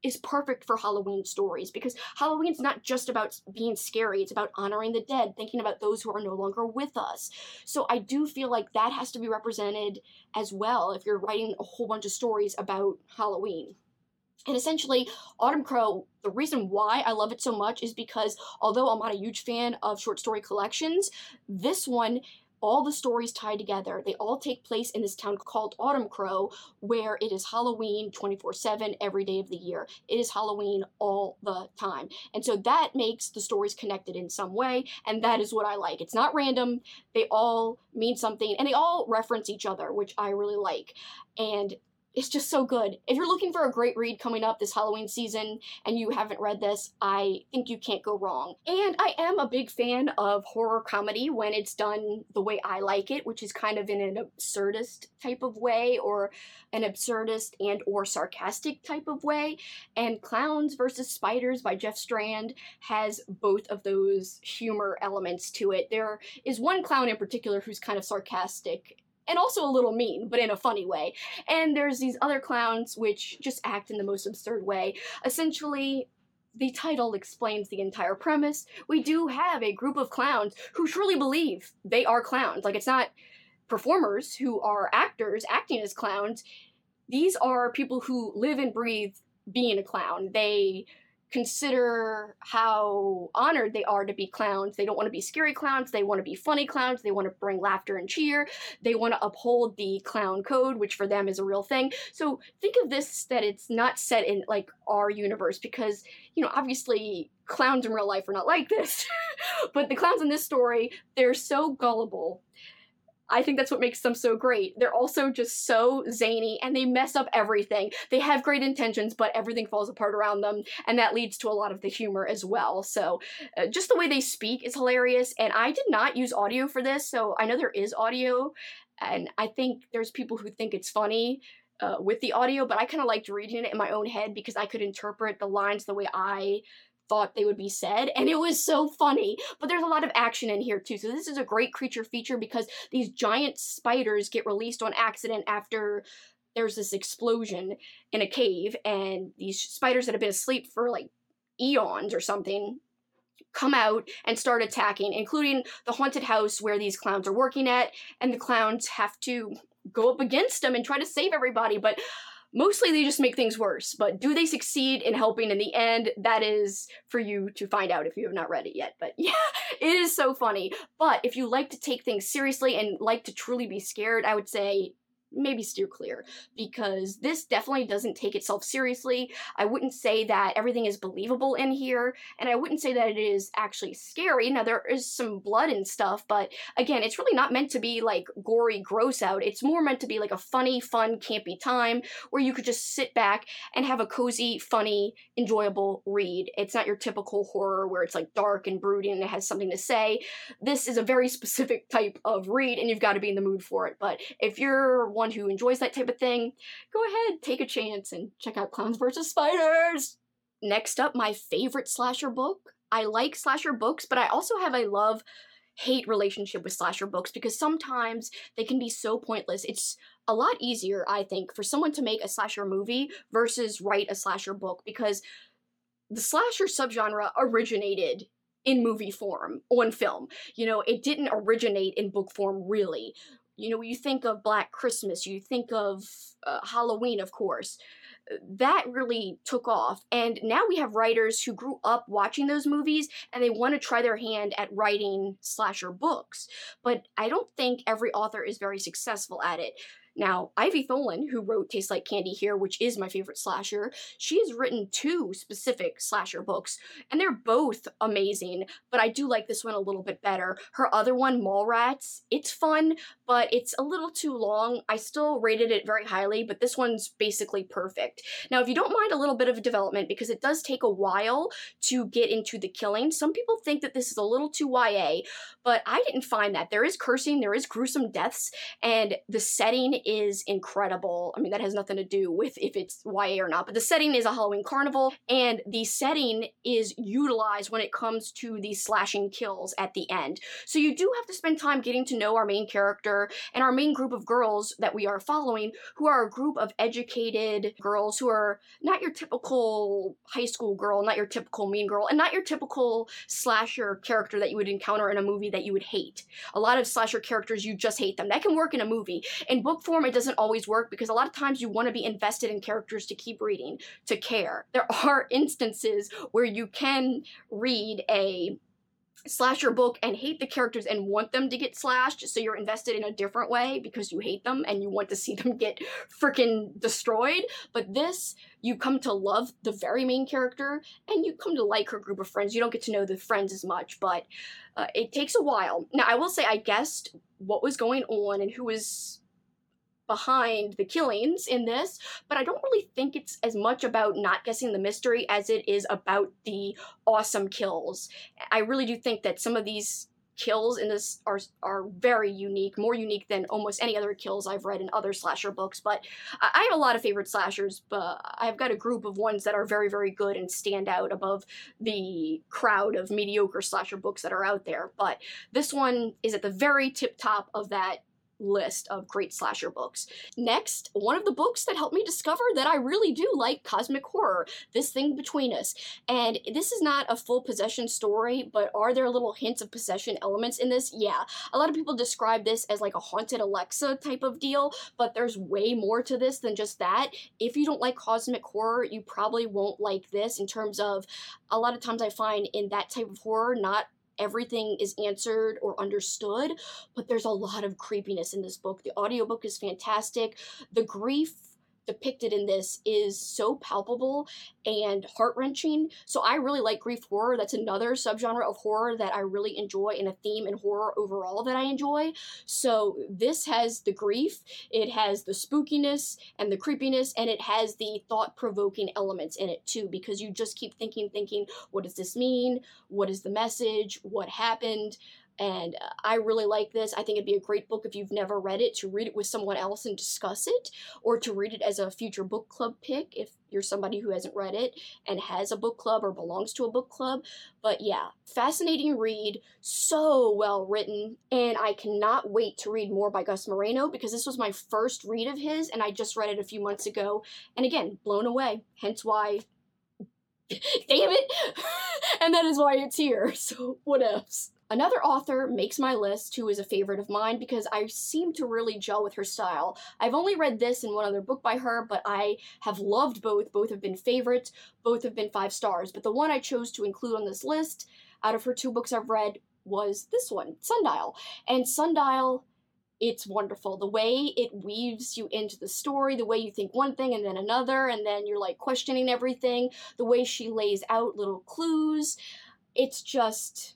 is perfect for Halloween stories because Halloween's not just about being scary, it's about honoring the dead, thinking about those who are no longer with us. So I do feel like that has to be represented as well if you're writing a whole bunch of stories about Halloween. And essentially, Autumn Crow, the reason why I love it so much is because although I'm not a huge fan of short story collections, this one all the stories tie together. They all take place in this town called Autumn Crow, where it is Halloween 24 7 every day of the year. It is Halloween all the time. And so that makes the stories connected in some way, and that is what I like. It's not random, they all mean something, and they all reference each other, which I really like. And it's just so good. If you're looking for a great read coming up this Halloween season and you haven't read this, I think you can't go wrong. And I am a big fan of horror comedy when it's done the way I like it, which is kind of in an absurdist type of way or an absurdist and or sarcastic type of way. And Clowns versus Spiders by Jeff Strand has both of those humor elements to it. There is one clown in particular who's kind of sarcastic and also a little mean, but in a funny way. And there's these other clowns which just act in the most absurd way. Essentially, the title explains the entire premise. We do have a group of clowns who truly believe they are clowns. Like, it's not performers who are actors acting as clowns. These are people who live and breathe being a clown. They consider how honored they are to be clowns. They don't want to be scary clowns. They want to be funny clowns. They want to bring laughter and cheer. They want to uphold the clown code, which for them is a real thing. So think of this that it's not set in like our universe because, you know, obviously clowns in real life are not like this. but the clowns in this story, they're so gullible I think that's what makes them so great. They're also just so zany and they mess up everything. They have great intentions, but everything falls apart around them, and that leads to a lot of the humor as well. So, uh, just the way they speak is hilarious. And I did not use audio for this, so I know there is audio, and I think there's people who think it's funny. Uh, with the audio, but I kind of liked reading it in my own head because I could interpret the lines the way I thought they would be said, and it was so funny. But there's a lot of action in here too. So this is a great creature feature because these giant spiders get released on accident after there's this explosion in a cave, and these spiders that have been asleep for like eons or something come out and start attacking, including the haunted house where these clowns are working at, and the clowns have to go up against them and try to save everybody. But mostly they just make things worse. But do they succeed in helping in the end? That is for you to find out if you have not read it yet. But yeah, it is so funny. But if you like to take things seriously and like to truly be scared, I would say maybe steer clear because this definitely doesn't take itself seriously. I wouldn't say that everything is believable in here, and I wouldn't say that it is actually scary. Now, there is some blood and stuff, but again, it's really not meant to be like gory, gross out. It's more meant to be like a funny, fun, campy time where you could just sit back and have a cozy, funny, enjoyable read. It's not your typical horror where it's like dark and brooding and it has something to say. This is a very specific type of read, and you've got to be in the mood for it. But if you're who enjoys that type of thing, go ahead, take a chance and check out Clowns vs. Spiders! Next up, my favorite slasher book. I like slasher books, but I also have a love hate relationship with slasher books because sometimes they can be so pointless. It's a lot easier, I think, for someone to make a slasher movie versus write a slasher book because the slasher subgenre originated in movie form on film. You know, it didn't originate in book form really. You know, you think of Black Christmas, you think of uh, Halloween, of course. That really took off. And now we have writers who grew up watching those movies and they want to try their hand at writing slasher books. But I don't think every author is very successful at it. Now, Ivy Tholen, who wrote Tastes Like Candy here, which is my favorite slasher, she has written two specific slasher books, and they're both amazing, but I do like this one a little bit better. Her other one, Mallrats, it's fun, but it's a little too long. I still rated it very highly, but this one's basically perfect. Now, if you don't mind a little bit of development, because it does take a while to get into the killing, some people think that this is a little too YA, but I didn't find that. There is cursing, there is gruesome deaths, and the setting is incredible. I mean, that has nothing to do with if it's YA or not, but the setting is a Halloween carnival, and the setting is utilized when it comes to these slashing kills at the end. So you do have to spend time getting to know our main character and our main group of girls that we are following, who are a group of educated girls who are not your typical high school girl, not your typical mean girl, and not your typical slasher character that you would encounter in a movie that you would hate. A lot of slasher characters, you just hate them. That can work in a movie. In book form, it doesn't always work because a lot of times you want to be invested in characters to keep reading, to care. There are instances where you can read a slasher book and hate the characters and want them to get slashed so you're invested in a different way because you hate them and you want to see them get freaking destroyed. But this you come to love the very main character and you come to like her group of friends. You don't get to know the friends as much but uh, it takes a while. Now i will say i guessed what was going on and who was behind the killings in this, but I don't really think it's as much about not guessing the mystery as it is about the awesome kills. I really do think that some of these kills in this are are very unique, more unique than almost any other kills I've read in other slasher books. But I have a lot of favorite slashers, but I've got a group of ones that are very, very good and stand out above the crowd of mediocre slasher books that are out there. But this one is at the very tip top of that list of great slasher books. Next, one of the books that helped me discover that I really do like cosmic horror, This Thing Between Us. And this is not a full possession story, but are there little hints of possession elements in this? Yeah. A lot of people describe this as like a haunted Alexa type of deal, but there's way more to this than just that. If you don't like cosmic horror, you probably won't like this in terms of a lot of times I find in that type of horror, not everything is answered or understood, but there's a lot of creepiness in this book. The audiobook is fantastic. The grief depicted in this is so palpable and heart wrenching. So I really like grief horror. That's another subgenre of horror that I really enjoy, and a theme in horror overall that I enjoy. So this has the grief, it has the spookiness and the creepiness, and it has the thought provoking elements in it too, because you just keep thinking, thinking, what does this mean? What is the message? What happened? And uh, I really like this. I think it'd be a great book if you've never read it to read it with someone else and discuss it, or to read it as a future book club pick if you're somebody who hasn't read it and has a book club or belongs to a book club. But yeah, fascinating read, so well written, and I cannot wait to read more by Gus Moreno because this was my first read of his and I just read it a few months ago. And again, blown away. Hence why damn it and that is why it's here so what else Another author makes my list who is a favorite of mine because I seem to really gel with her style. I've only read this and one other book by her, but I have loved both. Both have been favorites, both have been five stars. But the one I chose to include on this list out of her two books I've read was this one, Sundial. And Sundial it's wonderful. The way it weaves you into the story, the way you think one thing and then another, and then you're like questioning everything, the way she lays out little clues. It's just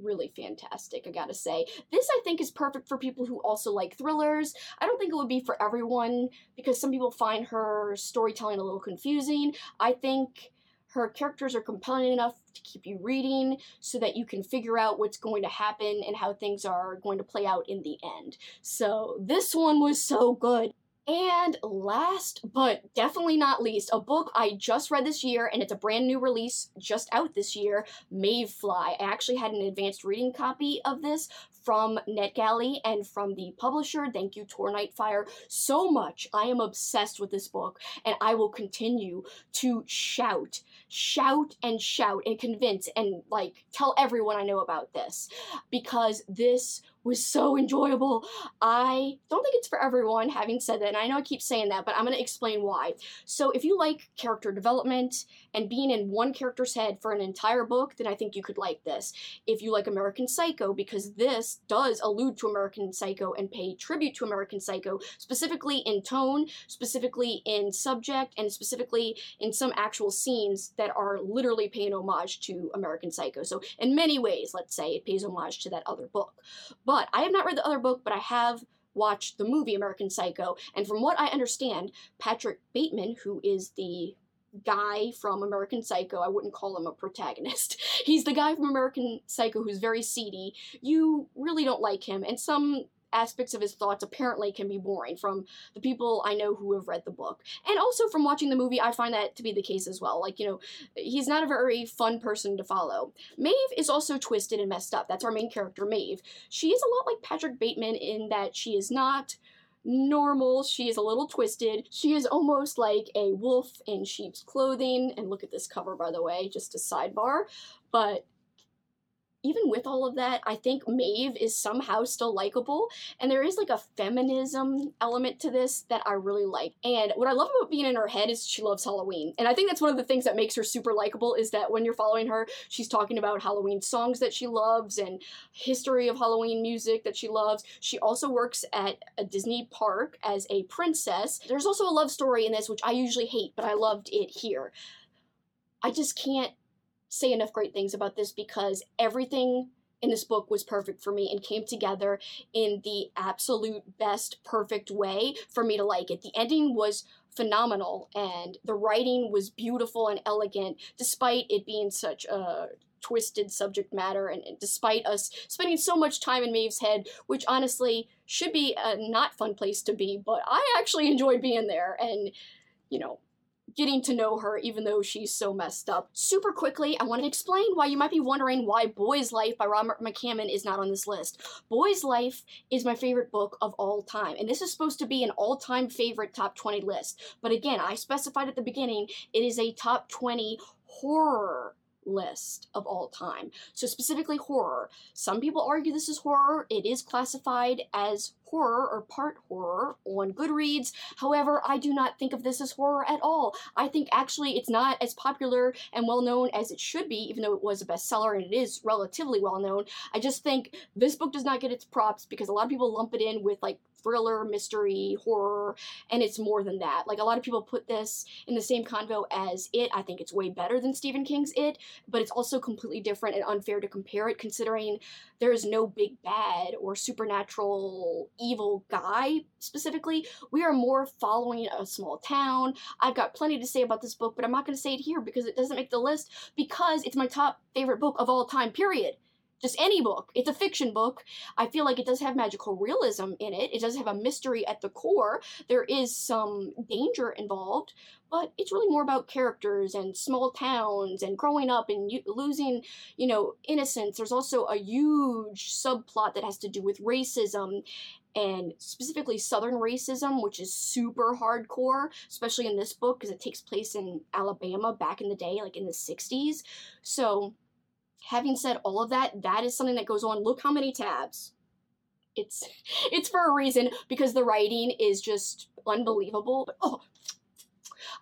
really fantastic, I gotta say. This, I think, is perfect for people who also like thrillers. I don't think it would be for everyone because some people find her storytelling a little confusing. I think her characters are compelling enough to keep you reading so that you can figure out what's going to happen and how things are going to play out in the end. So, this one was so good. And last but definitely not least, a book I just read this year, and it's a brand new release just out this year Maeve Fly. I actually had an advanced reading copy of this from NetGalley and from the publisher. Thank you, Tor Nightfire, so much. I am obsessed with this book, and I will continue to shout, shout, and shout, and convince, and like tell everyone I know about this because this was so enjoyable. I don't think it's for everyone, having said that, and I know I keep saying that, but I'm going to explain why. So, if you like character development and being in one character's head for an entire book, then I think you could like this. If you like American Psycho, because this does allude to American Psycho and pay tribute to American Psycho, specifically in tone, specifically in subject, and specifically in some actual scenes that are literally paying homage to American Psycho. So, in many ways, let's say, it pays homage to that other book. But I have not read the other book, but I have watched the movie American Psycho, and from what I understand, Patrick Bateman, who is the guy from American Psycho. I wouldn't call him a protagonist. He's the guy from American Psycho who's very seedy. You really don't like him, and some aspects of his thoughts apparently can be boring from the people I know who have read the book. And also from watching the movie, I find that to be the case as well. Like, you know, he's not a very fun person to follow. Maeve is also twisted and messed up. That's our main character, Maeve. She is a lot like Patrick Bateman in that she is not normal. She is a little twisted. She is almost like a wolf in sheep's clothing. And look at this cover, by the way, just a sidebar. But even with all of that, I think Maeve is somehow still likable. And there is like a feminism element to this that I really like. And what I love about being in her head is she loves Halloween. And I think that's one of the things that makes her super likable is that when you're following her, she's talking about Halloween songs that she loves and history of Halloween music that she loves. She also works at a Disney park as a princess. There's also a love story in this, which I usually hate, but I loved it here. I just can't say enough great things about this because everything in this book was perfect for me and came together in the absolute best perfect way for me to like it. The ending was phenomenal and the writing was beautiful and elegant despite it being such a twisted subject matter and, despite us spending so much time in Maeve's head, which honestly should be a not fun place to be, but I actually enjoy being there and you know, getting to know her even though she's so messed up. Super quickly, I want to explain why you might be wondering why Boy's Life by Robert McCammon is not on this list. Boy's Life is my favorite book of all time, and this is supposed to be an all-time favorite top 20 list. But again, I specified at the beginning, it is a top 20 horror list of all time. So, specifically horror. Some people argue this is horror. It is classified as horror or part horror on Goodreads. However, I do not think of this as horror at all. I think actually it's not as popular and well known as it should be, even though it was a bestseller and it is relatively well known. I just think this book does not get its props because a lot of people lump it in with like thriller, mystery, horror, and it's more than that. Like a lot of people put this in the same convo as It. I think it's way better than Stephen King's It, but it's also completely different and unfair to compare it considering there is no big bad or supernatural evil guy specifically. We are more following a small town. I've got plenty to say about this book, but I'm not going to say it here because it doesn't make the list because it's my top favorite book of all time, period just any book. It's a fiction book. I feel like it does have magical realism in it. It does have a mystery at the core. There is some danger involved, but it's really more about characters and small towns and growing up and losing, you know, innocence. There's also a huge subplot that has to do with racism and specifically southern racism which is super hardcore especially in this book because it takes place in alabama back in the day like in the 60s so having said all of that, that is something that goes on. Look how many tabs. It's it's for a reason because the writing is just unbelievable. But oh,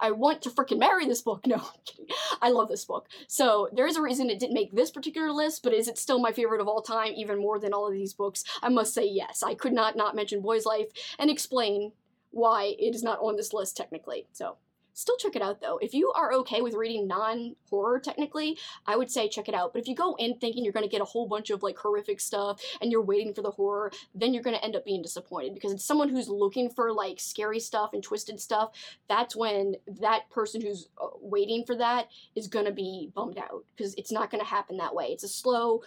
I want to freaking marry this book. No, I'm kidding. I love this book. So there is a reason it didn't make this particular list, but is it still my favorite of all time, even more than all of these books? I must say yes. I could not not mention Boy's Life and explain why it is not on this list technically. So Still check it out though. If you are okay with reading non horror technically, I would say check it out. But if you go in thinking you're going to get a whole bunch of like horrific stuff and you're waiting for the horror, then you're going to end up being disappointed because it's someone who's looking for like scary stuff and twisted stuff. That's when that person who's uh, waiting for that is going to be bummed out because it's not going to happen that way. It's a slow,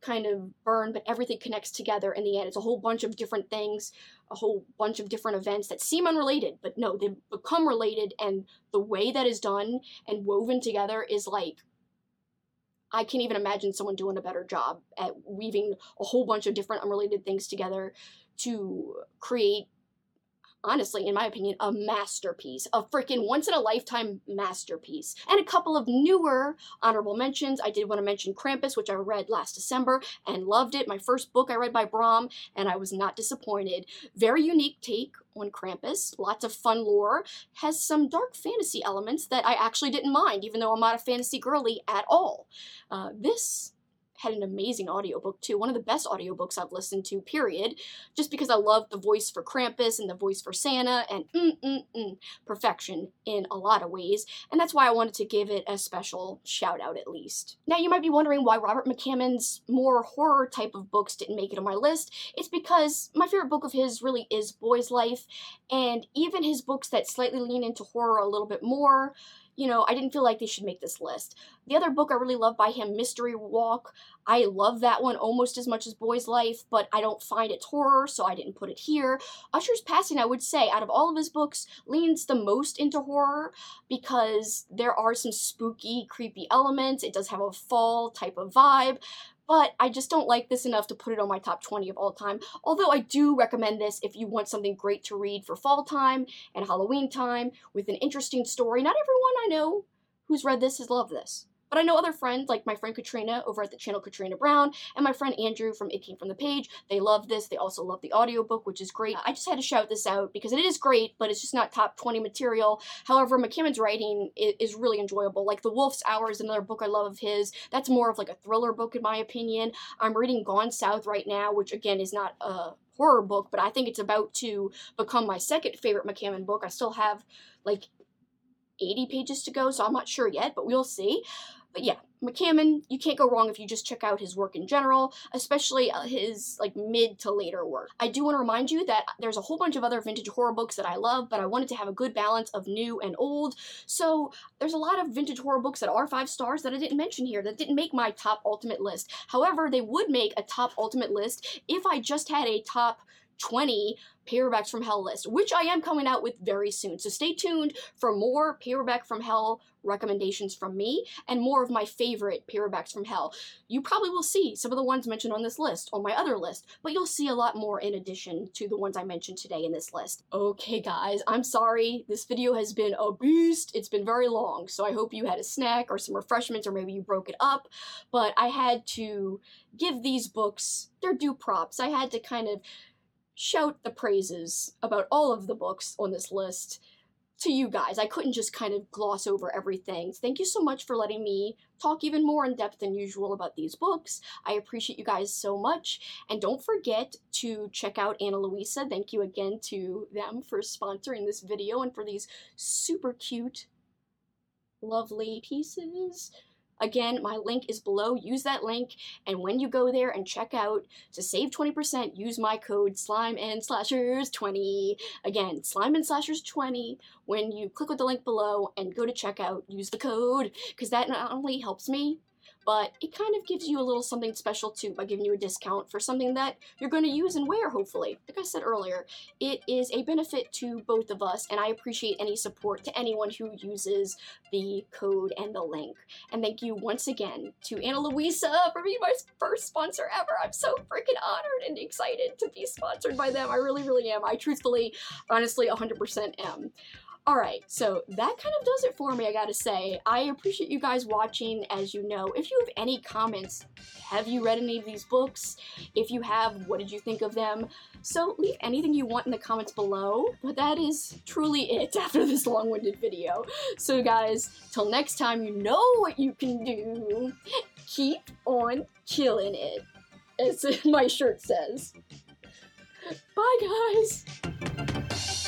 kind of burn, but everything connects together in the end. It's a whole bunch of different things, a whole bunch of different events that seem unrelated, but no, they become related, and the way that is done and woven together is like I can't even imagine someone doing a better job at weaving a whole bunch of different unrelated things together to create honestly, in my opinion, a masterpiece, a freaking once in a lifetime masterpiece. And a couple of newer honorable mentions. I did want to mention Krampus, which I read last December and loved it. My first book I read by Brom, and I was not disappointed. Very unique take on Krampus, lots of fun lore, has some dark fantasy elements that I actually didn't mind, even though I'm not a fantasy girly at all. Uh, this had an amazing audiobook too. One of the best audiobooks I've listened to, period. Just because I love the voice for Krampus and the voice for Santa and mm, mm, mm, perfection in a lot of ways. And that's why I wanted to give it a special shout out at least. Now, you might be wondering why Robert McCammon's more horror type of books didn't make it on my list. It's because my favorite book of his really is Boy's Life, and even his books that slightly lean into horror a little bit more you know, I didn't feel like they should make this list. The other book I really love by him, Mystery Walk, I love that one almost as much as Boy's Life, but I don't find it horror, so I didn't put it here. Usher's Passing, I would say, out of all of his books, leans the most into horror because there are some spooky, creepy elements. It does have a fall type of vibe, but I just don't like this enough to put it on my top 20 of all time. Although I do recommend this if you want something great to read for fall time and Halloween time with an interesting story. Not everyone I know who's read this has loved this. But I know other friends, like my friend Katrina over at the channel Katrina Brown, and my friend Andrew from It Came From The Page. They love this. They also love the audiobook, which is great. I just had to shout this out because it is great, but it's just not top 20 material. However, McCammon's writing is really enjoyable. Like The Wolf's Hour is another book I love of his. That's more of like a thriller book, in my opinion. I'm reading Gone South right now, which again is not a horror book, but I think it's about to become my second favorite McCammon book. I still have like 80 pages to go, so I'm not sure yet, but we'll see. But yeah, McCammon, you can't go wrong if you just check out his work in general, especially uh, his like mid to later work. I do want to remind you that there's a whole bunch of other vintage horror books that I love, but I wanted to have a good balance of new and old. So there's a lot of vintage horror books that are five stars that I didn't mention here that didn't make my top ultimate list. However, they would make a top ultimate list if I just had a top 20 Paperbacks from Hell list, which I am coming out with very soon. So stay tuned for more Paperback from Hell recommendations from me and more of my favorite Paperbacks from Hell. You probably will see some of the ones mentioned on this list on my other list, but you'll see a lot more in addition to the ones I mentioned today in this list. Okay, guys, I'm sorry. This video has been a beast. It's been very long, so I hope you had a snack or some refreshments or maybe you broke it up, but I had to give these books their due props. I had to kind of shout the praises about all of the books on this list to you guys. I couldn't just kind of gloss over everything. Thank you so much for letting me talk even more in depth than usual about these books. I appreciate you guys so much. And don't forget to check out Ana Luisa. Thank you again to them for sponsoring this video and for these super cute, lovely pieces. Again, my link is below. Use that link, and when you go there and check out to save 20%, use my code slime and slashers 20. Again, slime and slashers 20. When you click with the link below and go to checkout, use the code because that not only helps me, but it kind of gives you a little something special too by giving you a discount for something that you're going to use and wear, hopefully. Like I said earlier, it is a benefit to both of us, and I appreciate any support to anyone who uses the code and the link. And thank you once again to Ana Luisa for being my first sponsor ever. I'm so freaking honored and excited to be sponsored by them. I really, really am. I truthfully, honestly, 100% am. Alright, so that kind of does it for me, I gotta say. I appreciate you guys watching, as you know. If you have any comments, have you read any of these books? If you have, what did you think of them? So leave anything you want in the comments below, but that is truly it after this long-winded video. So guys, till next time, you know what you can do. Keep on killing it, as my shirt says. Bye guys!